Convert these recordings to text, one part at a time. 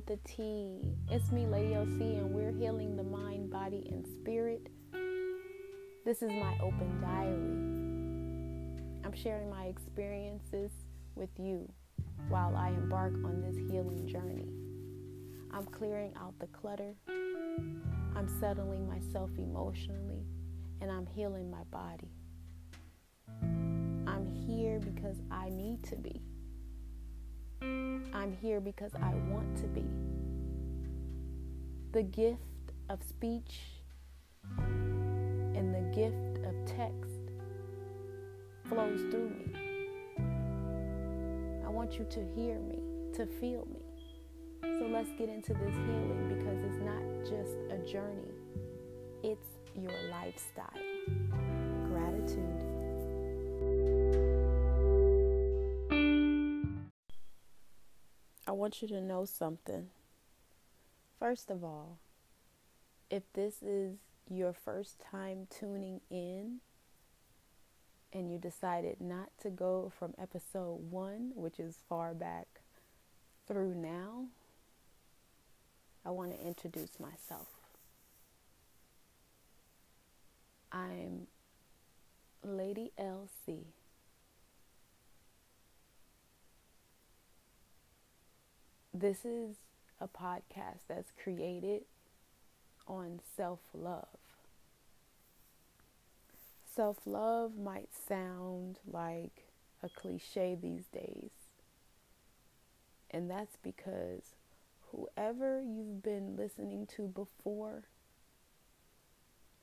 with the T. It's me, Lady LC, and we're healing the mind, body, and spirit. This is my open diary. I'm sharing my experiences with you while I embark on this healing journey. I'm clearing out the clutter. I'm settling myself emotionally, and I'm healing my body. I'm here because I need to be. I'm here because I want to be. The gift of speech and the gift of text flows through me. I want you to hear me, to feel me. So let's get into this healing because it's not just a journey, it's your lifestyle. Gratitude. I want you to know something. First of all, if this is your first time tuning in and you decided not to go from episode one, which is far back, through now, I want to introduce myself. I'm Lady LC. This is a podcast that's created on self love. Self love might sound like a cliche these days, and that's because whoever you've been listening to before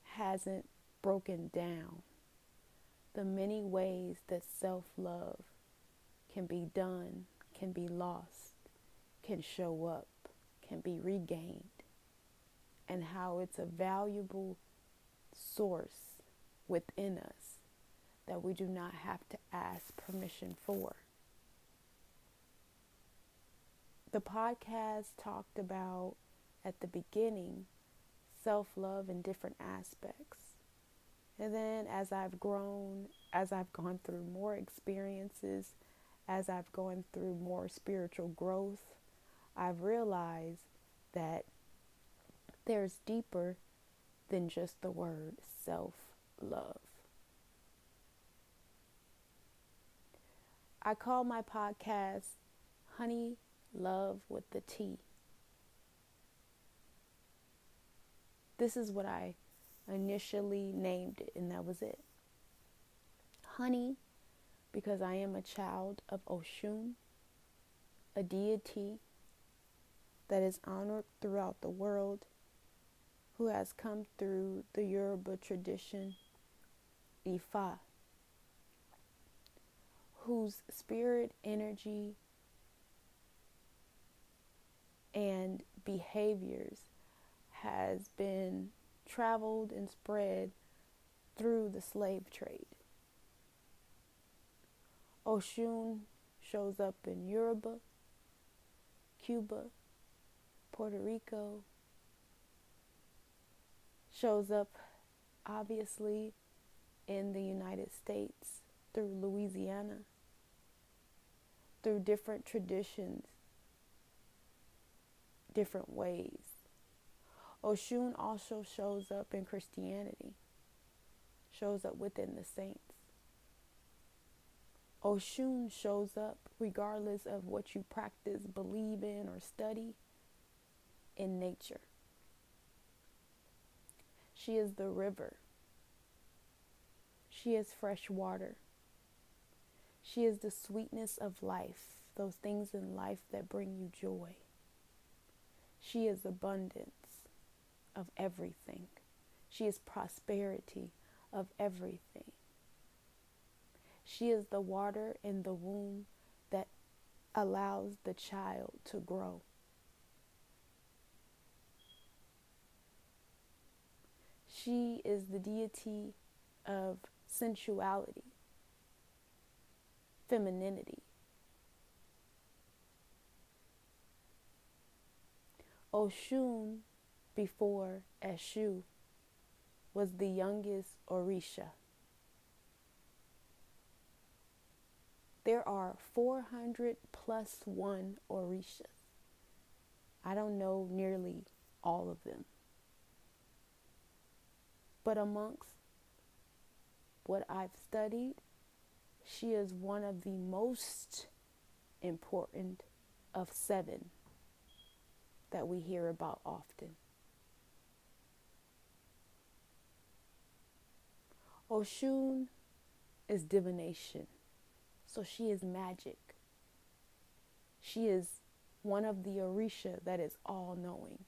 hasn't broken down the many ways that self love can be done, can be lost can show up, can be regained, and how it's a valuable source within us that we do not have to ask permission for. The podcast talked about at the beginning self love in different aspects. And then as I've grown, as I've gone through more experiences, as I've gone through more spiritual growth, I've realized that there's deeper than just the word self love. I call my podcast Honey Love with the T. This is what I initially named it, and that was it. Honey, because I am a child of Oshun, a deity that is honored throughout the world, who has come through the Yoruba tradition, Ifa, whose spirit energy and behaviors has been traveled and spread through the slave trade. Oshun shows up in Yoruba, Cuba, Puerto Rico, shows up obviously in the United States through Louisiana, through different traditions, different ways. Oshun also shows up in Christianity, shows up within the saints. Oshun shows up regardless of what you practice, believe in, or study in nature. She is the river. She is fresh water. She is the sweetness of life, those things in life that bring you joy. She is abundance of everything. She is prosperity of everything. She is the water in the womb that allows the child to grow. She is the deity of sensuality, femininity. Oshun, before Eshu, was the youngest Orisha. There are 400 plus one Orishas. I don't know nearly all of them. But amongst what I've studied, she is one of the most important of seven that we hear about often. Oshun is divination, so she is magic. She is one of the Orisha that is all knowing.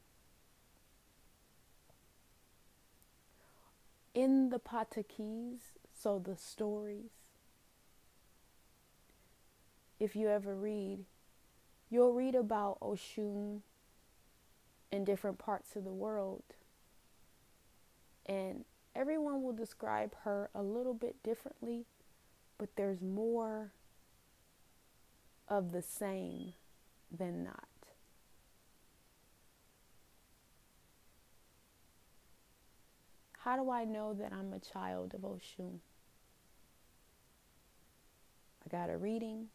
In the Patakis, so the stories, if you ever read, you'll read about Oshun in different parts of the world. And everyone will describe her a little bit differently, but there's more of the same than not. How do I know that I'm a child of Oshun? I got a reading,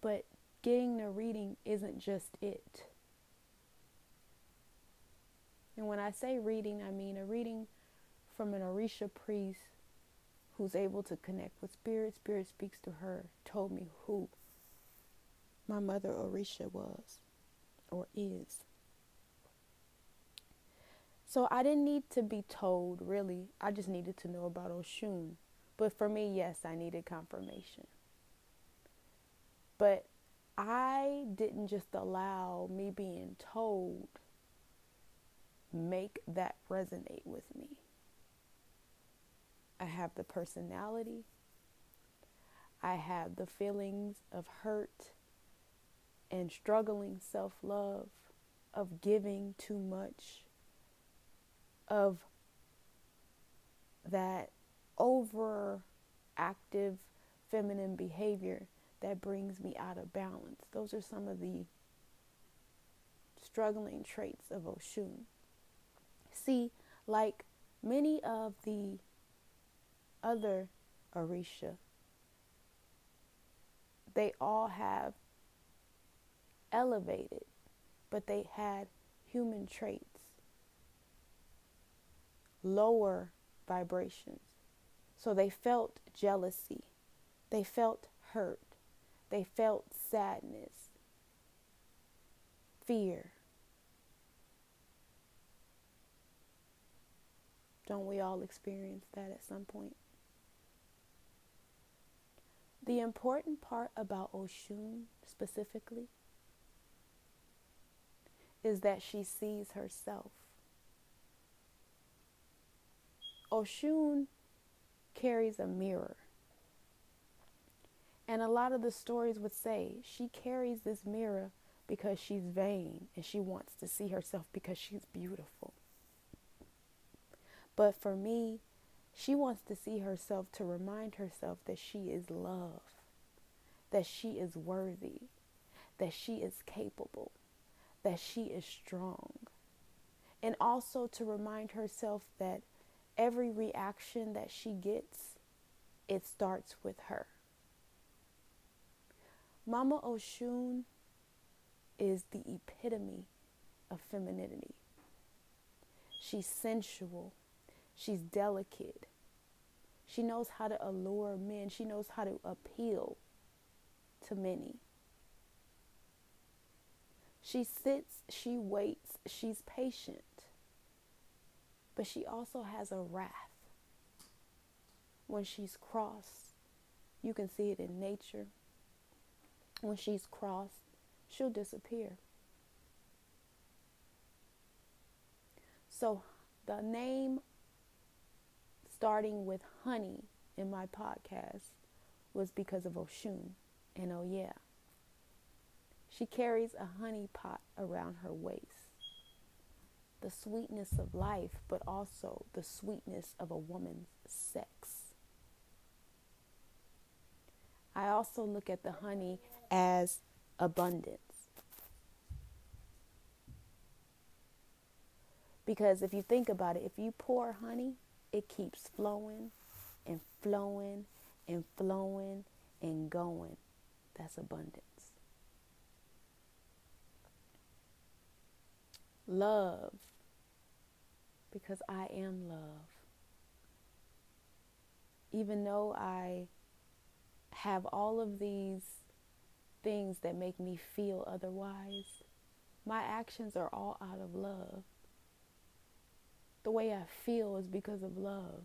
but getting the reading isn't just it. And when I say reading, I mean a reading from an Orisha priest who's able to connect with spirit. Spirit speaks to her, told me who my mother Orisha was or is. So I didn't need to be told, really. I just needed to know about Oshun. But for me, yes, I needed confirmation. But I didn't just allow me being told make that resonate with me. I have the personality. I have the feelings of hurt and struggling self love, of giving too much, of that overactive feminine behavior that brings me out of balance. Those are some of the struggling traits of Oshun. See, like many of the other Orisha, they all have elevated, but they had human traits, lower vibrations. So they felt jealousy, they felt hurt, they felt sadness, fear. Don't we all experience that at some point? The important part about Oshun specifically is that she sees herself. Oshun carries a mirror. And a lot of the stories would say she carries this mirror because she's vain and she wants to see herself because she's beautiful. But for me, she wants to see herself to remind herself that she is love, that she is worthy, that she is capable, that she is strong. And also to remind herself that every reaction that she gets, it starts with her. Mama Oshun is the epitome of femininity. She's sensual. She's delicate. She knows how to allure men. She knows how to appeal to many. She sits, she waits, she's patient. But she also has a wrath. When she's cross, you can see it in nature. When she's cross, she'll disappear. So the name starting with honey in my podcast was because of Oshun. And oh, yeah, she carries a honey pot around her waist. The sweetness of life, but also the sweetness of a woman's sex. I also look at the honey as abundance. Because if you think about it, if you pour honey, it keeps flowing and flowing and flowing and going. That's abundance. love because I am love. Even though I have all of these things that make me feel otherwise, my actions are all out of love. The way I feel is because of love.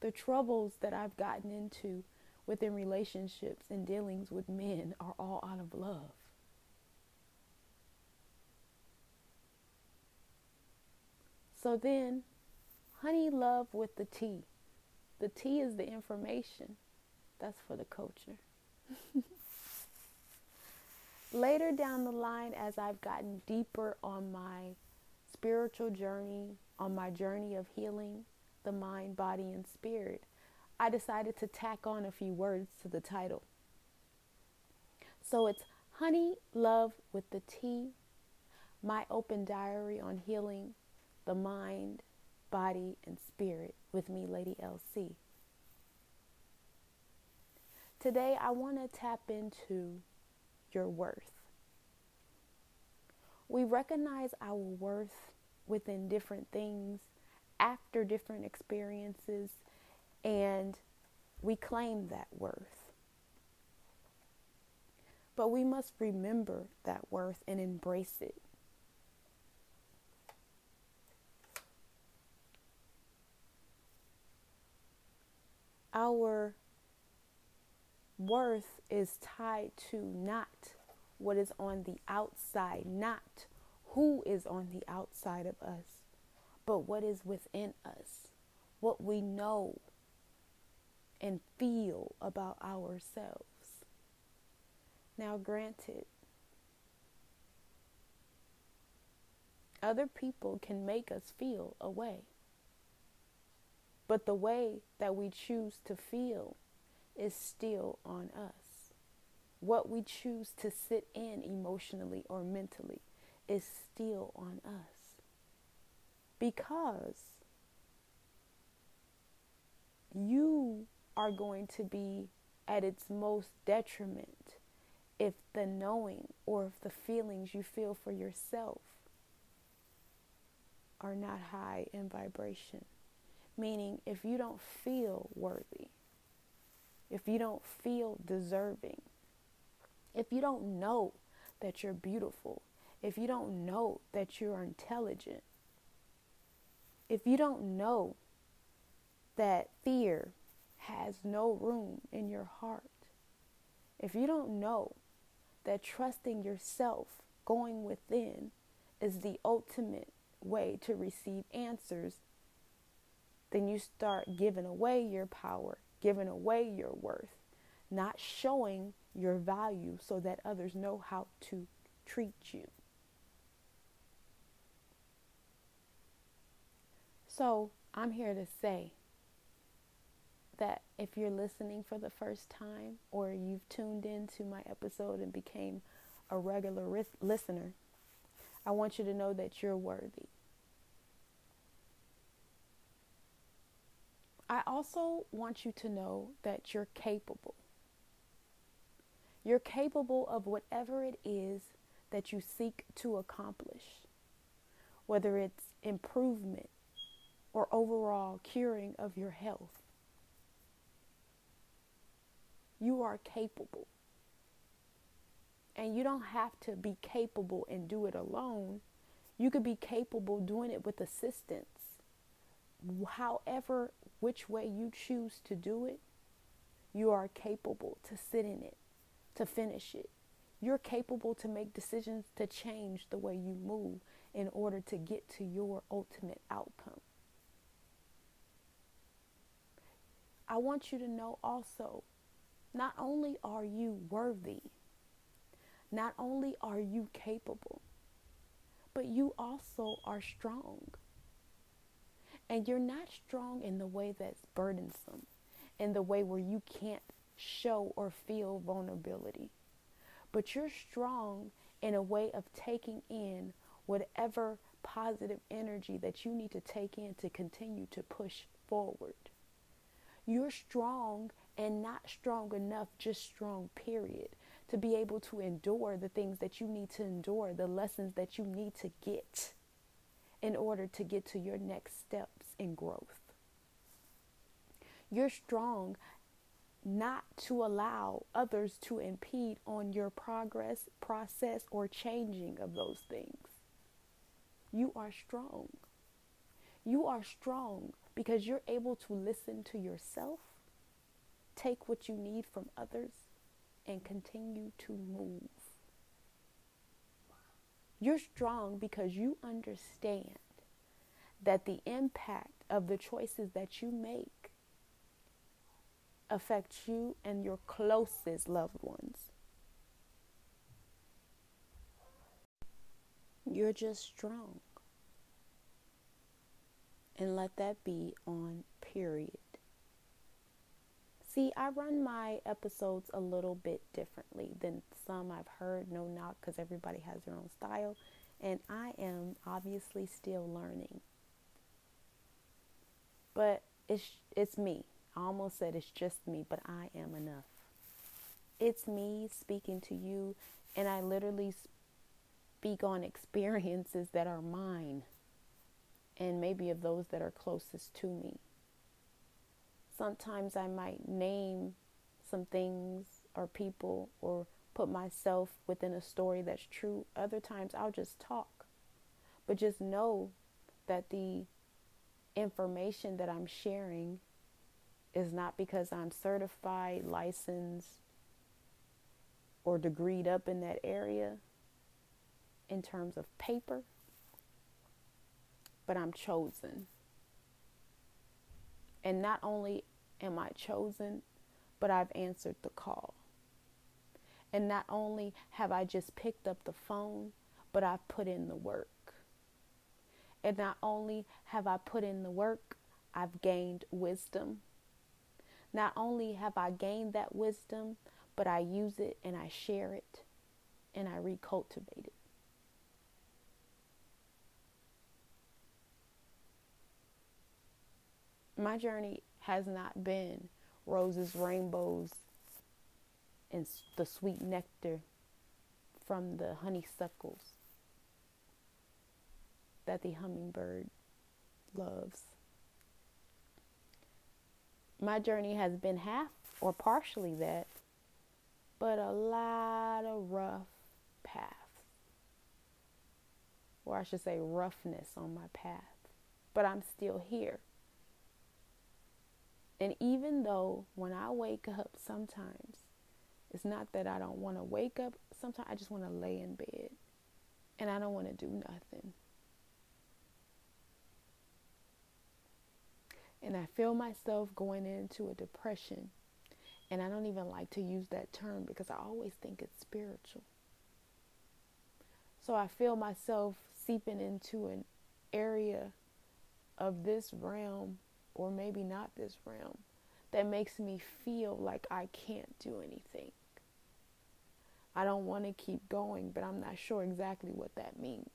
The troubles that I've gotten into within relationships and dealings with men are all out of love. So then, honey love with the T. The T is the information. That's for the culture. Later down the line, as I've gotten deeper on my spiritual journey, on my journey of healing the mind, body, and spirit, I decided to tack on a few words to the title. So it's Honey Love with the T, my open diary on healing the mind, body, and spirit with me, Lady LC. Today, I want to tap into your worth. We recognize our worth within different things after different experiences, and we claim that worth. But we must remember that worth and embrace it. Our worth is tied to not what is on the outside, not who is on the outside of us, but what is within us, what we know and feel about ourselves. Now, granted, other people can make us feel a way, but the way that we choose to feel is still on us. What we choose to sit in emotionally or mentally is still on us. Because you are going to be at its most detriment if the knowing or if the feelings you feel for yourself are not high in vibration. Meaning, if you don't feel worthy, if you don't feel deserving, if you don't know that you're beautiful, if you don't know that you're intelligent, if you don't know that fear has no room in your heart, if you don't know that trusting yourself, going within, is the ultimate way to receive answers, then you start giving away your power giving away your worth, not showing your value so that others know how to treat you. So, I'm here to say that if you're listening for the first time or you've tuned into my episode and became a regular listener, I want you to know that you're worthy. I also want you to know that you're capable. You're capable of whatever it is that you seek to accomplish, whether it's improvement or overall curing of your health. You are capable. And you don't have to be capable and do it alone. You could be capable doing it with assistance. However which way you choose to do it, you are capable to sit in it, to finish it. You're capable to make decisions to change the way you move in order to get to your ultimate outcome. I want you to know also not only are you worthy, not only are you capable, but you also are strong. And you're not strong in the way that's burdensome, in the way where you can't show or feel vulnerability. But you're strong in a way of taking in whatever positive energy that you need to take in to continue to push forward. You're strong and not strong enough, just strong, period, to be able to endure the things that you need to endure, the lessons that you need to get in order to get to your next steps in growth. You're strong not to allow others to impede on your progress, process, or changing of those things. You are strong. You are strong because you're able to listen to yourself, take what you need from others, and continue to move. You're strong because you understand that the impact of the choices that you make affect you and your closest loved ones. You're just strong. And let that be on period. See, I run my episodes a little bit differently than some I've heard, no knock, because everybody has their own style. And I am obviously still learning. But it's, it's me. I almost said it's just me, but I am enough. It's me speaking to you, and I literally speak on experiences that are mine and maybe of those that are closest to me. Sometimes I might name some things or people or put myself within a story that's true. Other times I'll just talk. But just know that the information that I'm sharing is not because I'm certified, licensed, or degreed up in that area in terms of paper, but I'm chosen. And not only am I chosen, but I've answered the call. And not only have I just picked up the phone, but I've put in the work. And not only have I put in the work, I've gained wisdom. Not only have I gained that wisdom, but I use it and I share it and I recultivate it. My journey has not been roses, rainbows, and the sweet nectar from the honeysuckles that the hummingbird loves. My journey has been half or partially that, but a lot of rough paths. Or I should say, roughness on my path. But I'm still here. And even though when I wake up, sometimes it's not that I don't want to wake up, sometimes I just want to lay in bed and I don't want to do nothing. And I feel myself going into a depression. And I don't even like to use that term because I always think it's spiritual. So I feel myself seeping into an area of this realm or maybe not this realm, that makes me feel like I can't do anything. I don't want to keep going, but I'm not sure exactly what that means.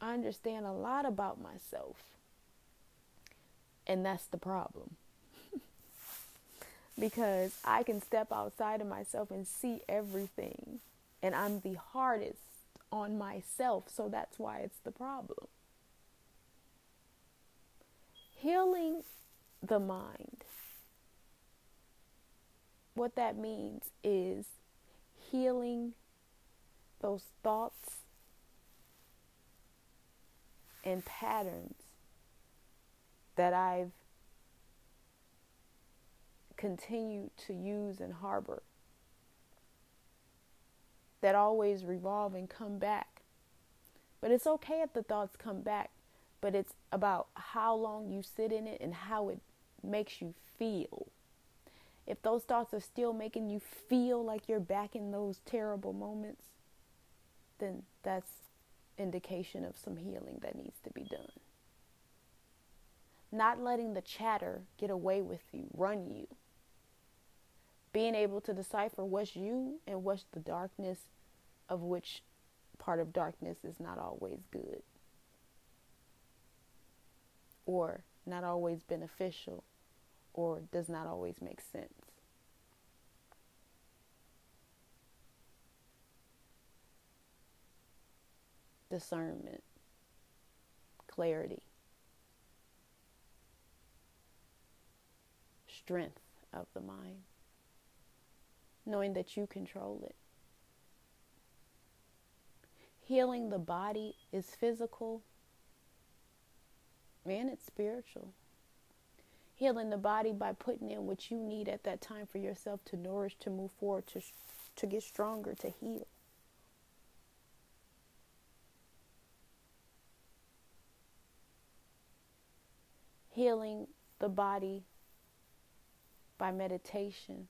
Understand a lot about myself, and that's the problem. because I can step outside of myself and see everything, and I'm the hardest on myself, so that's why it's the problem. Healing the mind. What that means is healing those thoughts and patterns that I've continued to use and harbor that always revolve and come back. But it's okay if the thoughts come back but it's about how long you sit in it and how it makes you feel. If those thoughts are still making you feel like you're back in those terrible moments, then that's indication of some healing that needs to be done. Not letting the chatter get away with you, run you. Being able to decipher what's you and what's the darkness of which part of darkness is not always good or not always beneficial or does not always make sense. Discernment, clarity, strength of the mind, knowing that you control it. Healing the body is physical and it's spiritual. Healing the body by putting in what you need at that time for yourself to nourish, to move forward, to, to get stronger, to heal. Healing the body by meditation,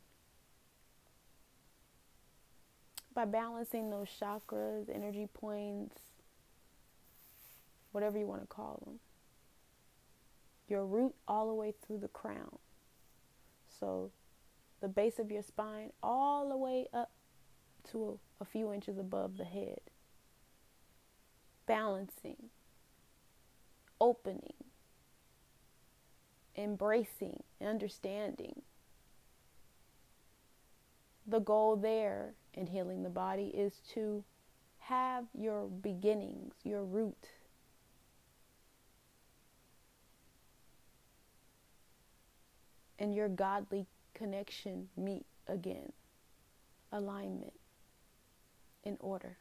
by balancing those chakras, energy points, whatever you want to call them your root all the way through the crown. So the base of your spine all the way up to a, a few inches above the head. Balancing, opening, embracing, understanding. The goal there in healing the body is to have your beginnings, your root and your godly connection meet again. Alignment in order.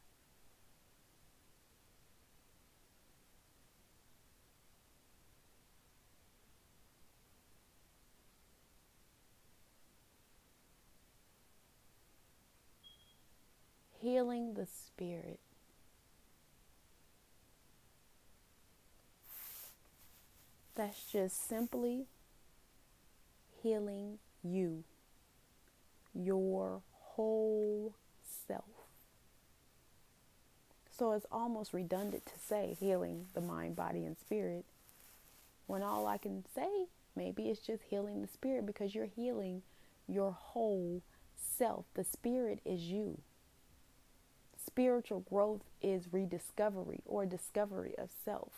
Healing the spirit. That's just simply healing you, your whole self. So it's almost redundant to say healing the mind, body, and spirit when all I can say maybe it's just healing the spirit because you're healing your whole self. The spirit is you. Spiritual growth is rediscovery or discovery of self.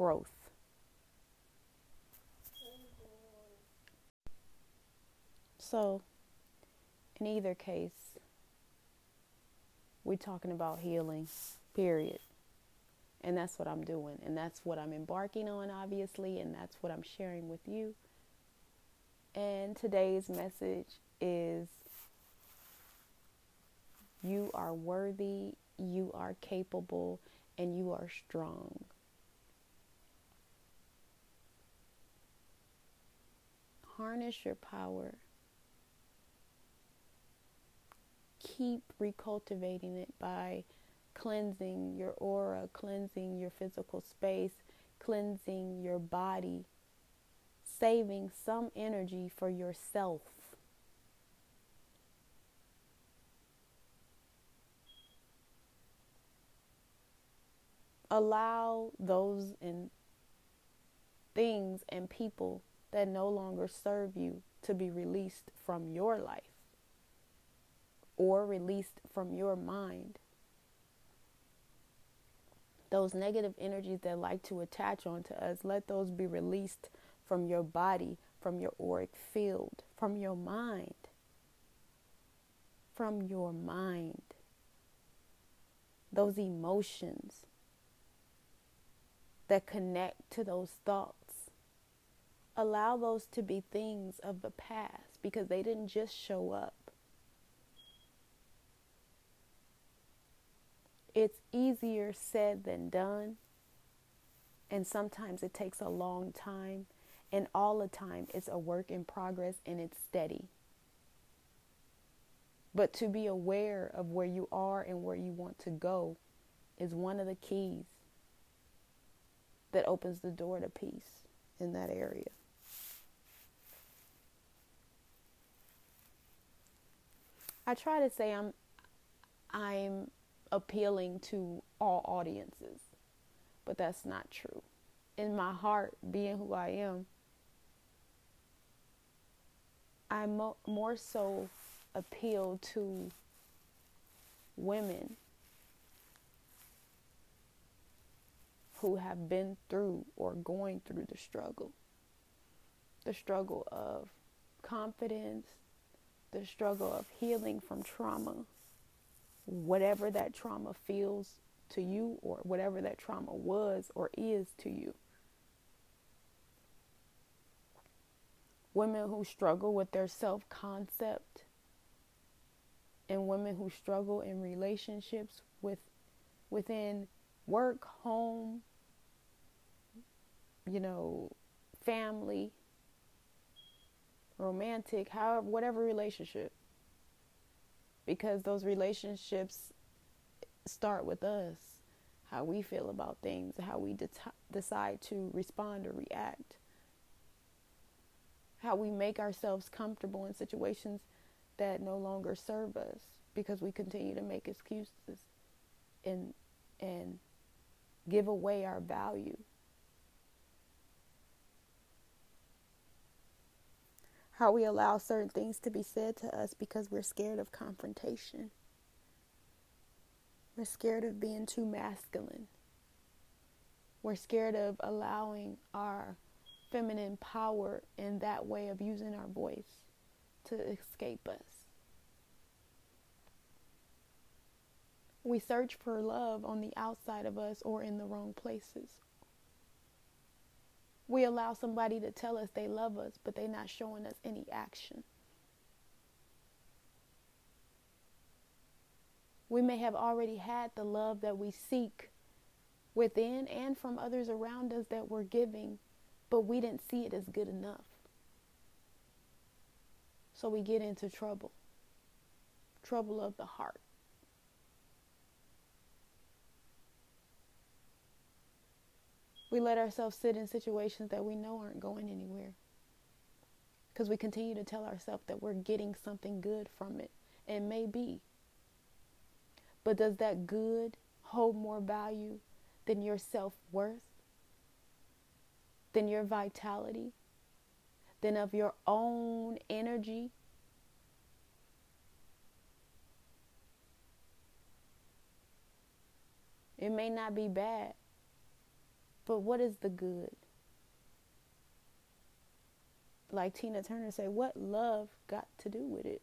growth. So, in either case, we're talking about healing, period. And that's what I'm doing. And that's what I'm embarking on, obviously. And that's what I'm sharing with you. And today's message is you are worthy, you are capable, and you are strong. harness your power. Keep recultivating it by cleansing your aura, cleansing your physical space, cleansing your body, saving some energy for yourself. Allow those and things and people that no longer serve you to be released from your life or released from your mind. Those negative energies that like to attach onto us, let those be released from your body, from your auric field, from your mind. From your mind. Those emotions that connect to those thoughts allow those to be things of the past because they didn't just show up. It's easier said than done. And sometimes it takes a long time. And all the time, it's a work in progress and it's steady. But to be aware of where you are and where you want to go is one of the keys that opens the door to peace in that area. I try to say I'm I'm appealing to all audiences, but that's not true. In my heart, being who I am, I mo- more so appeal to women who have been through or going through the struggle. The struggle of confidence, the struggle of healing from trauma, whatever that trauma feels to you or whatever that trauma was or is to you. Women who struggle with their self concept and women who struggle in relationships with within work, home, you know, family, romantic, however whatever relationship. Because those relationships start with us, how we feel about things, how we de- decide to respond or react, how we make ourselves comfortable in situations that no longer serve us because we continue to make excuses and and give away our value. How we allow certain things to be said to us because we're scared of confrontation. We're scared of being too masculine. We're scared of allowing our feminine power in that way of using our voice to escape us. We search for love on the outside of us or in the wrong places. We allow somebody to tell us they love us, but they're not showing us any action. We may have already had the love that we seek within and from others around us that we're giving, but we didn't see it as good enough. So we get into trouble, trouble of the heart. We let ourselves sit in situations that we know aren't going anywhere because we continue to tell ourselves that we're getting something good from it. It may be. But does that good hold more value than your self worth, than your vitality, than of your own energy? It may not be bad, but what is the good? Like Tina Turner said, what love got to do with it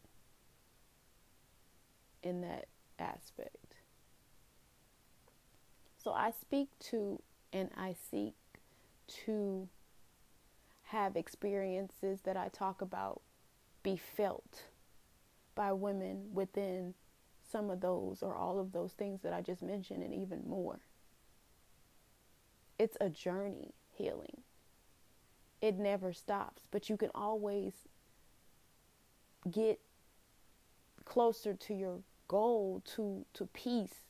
in that aspect? So I speak to and I seek to have experiences that I talk about be felt by women within some of those or all of those things that I just mentioned and even more. It's a journey healing. It never stops, but you can always get closer to your goal, to, to peace,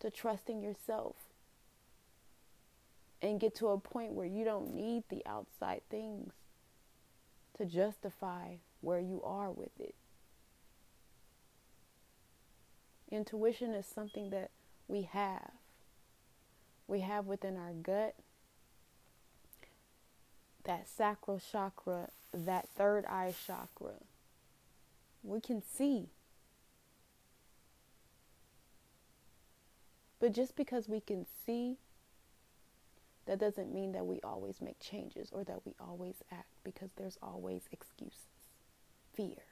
to trusting yourself, and get to a point where you don't need the outside things to justify where you are with it. Intuition is something that we have we have within our gut, that sacral chakra, that third eye chakra. We can see. But just because we can see, that doesn't mean that we always make changes or that we always act because there's always excuses, fear.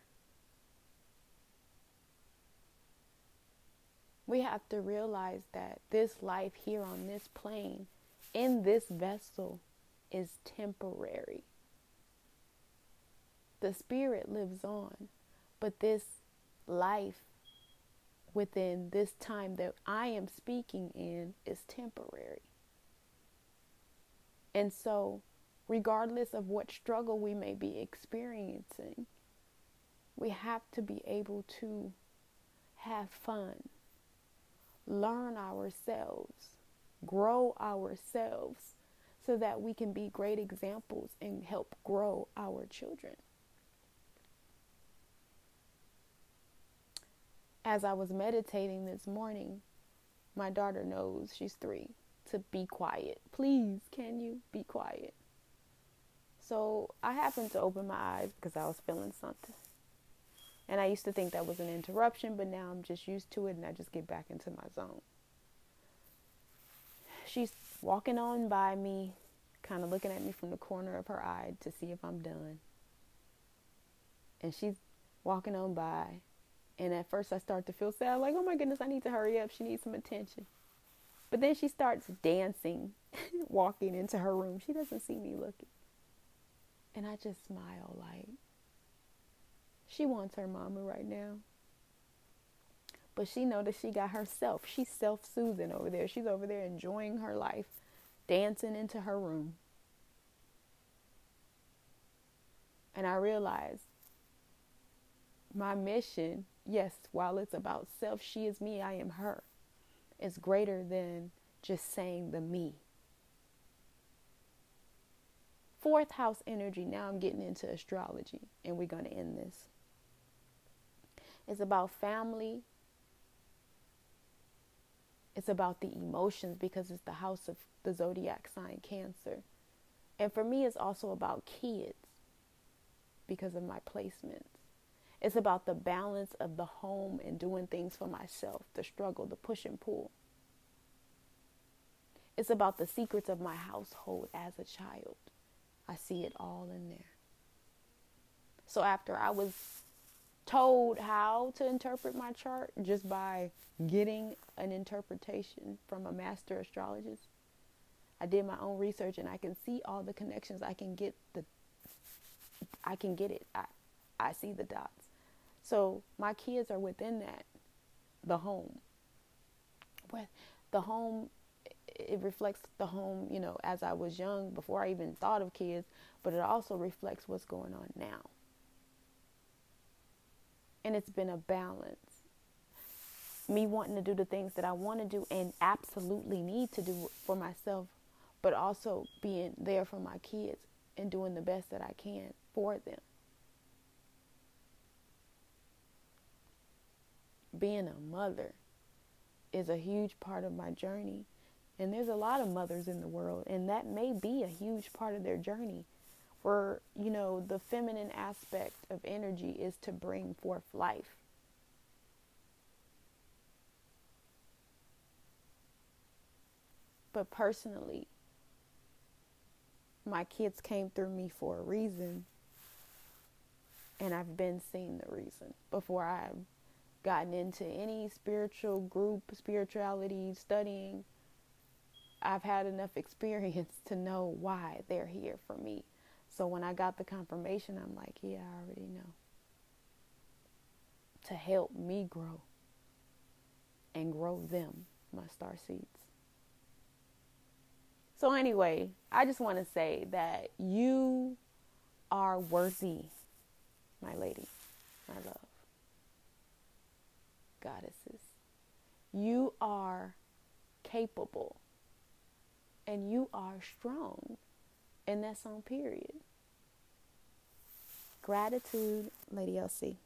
We have to realize that this life here on this plane, in this vessel, is temporary. The spirit lives on, but this life within this time that I am speaking in is temporary. And so, regardless of what struggle we may be experiencing, we have to be able to have fun learn ourselves, grow ourselves, so that we can be great examples and help grow our children. As I was meditating this morning, my daughter knows, she's three, to be quiet. Please, can you be quiet? So I happened to open my eyes because I was feeling something. And I used to think that was an interruption, but now I'm just used to it and I just get back into my zone. She's walking on by me, kind of looking at me from the corner of her eye to see if I'm done. And she's walking on by And at first, I start to feel sad, like, oh my goodness, I need to hurry up. She needs some attention. But then she starts dancing, walking into her room. She doesn't see me looking. And I just smile, like, she wants her mama right now. But she know that she got herself. She's self-soothing over there. She's over there enjoying her life, dancing into her room. And I realized my mission, yes, while it's about self, she is me, I am her, is greater than just saying the me. Fourth house energy, now I'm getting into astrology, and we're going to end this. It's about family. It's about the emotions because it's the house of the zodiac sign Cancer. And for me, it's also about kids because of my placements. It's about the balance of the home and doing things for myself, the struggle, the push and pull. It's about the secrets of my household as a child. I see it all in there. So after I was told how to interpret my chart just by getting an interpretation from a master astrologist, I did my own research and I can see all the connections. I can get the I can get it. I I see the dots. So my kids are within that, the home. With the home, it reflects the home, you know, as I was young, before I even thought of kids, but it also reflects what's going on now. And it's been a balance. Me wanting to do the things that I want to do and absolutely need to do for myself, but also being there for my kids and doing the best that I can for them. Being a mother is a huge part of my journey. And there's a lot of mothers in the world, and that may be a huge part of their journey. For, you know, the feminine aspect of energy is to bring forth life. But personally, my kids came through me for a reason and I've been seeing the reason before I've gotten into any spiritual group, spirituality, studying. I've had enough experience to know why they're here for me. So when I got the confirmation, I'm like, yeah, I already know. To help me grow and grow them, my star seeds. So, anyway, I just want to say that you are worthy my lady, my love, goddesses. You are capable and you are strong, and that's on period. Gratitude, Lady LC.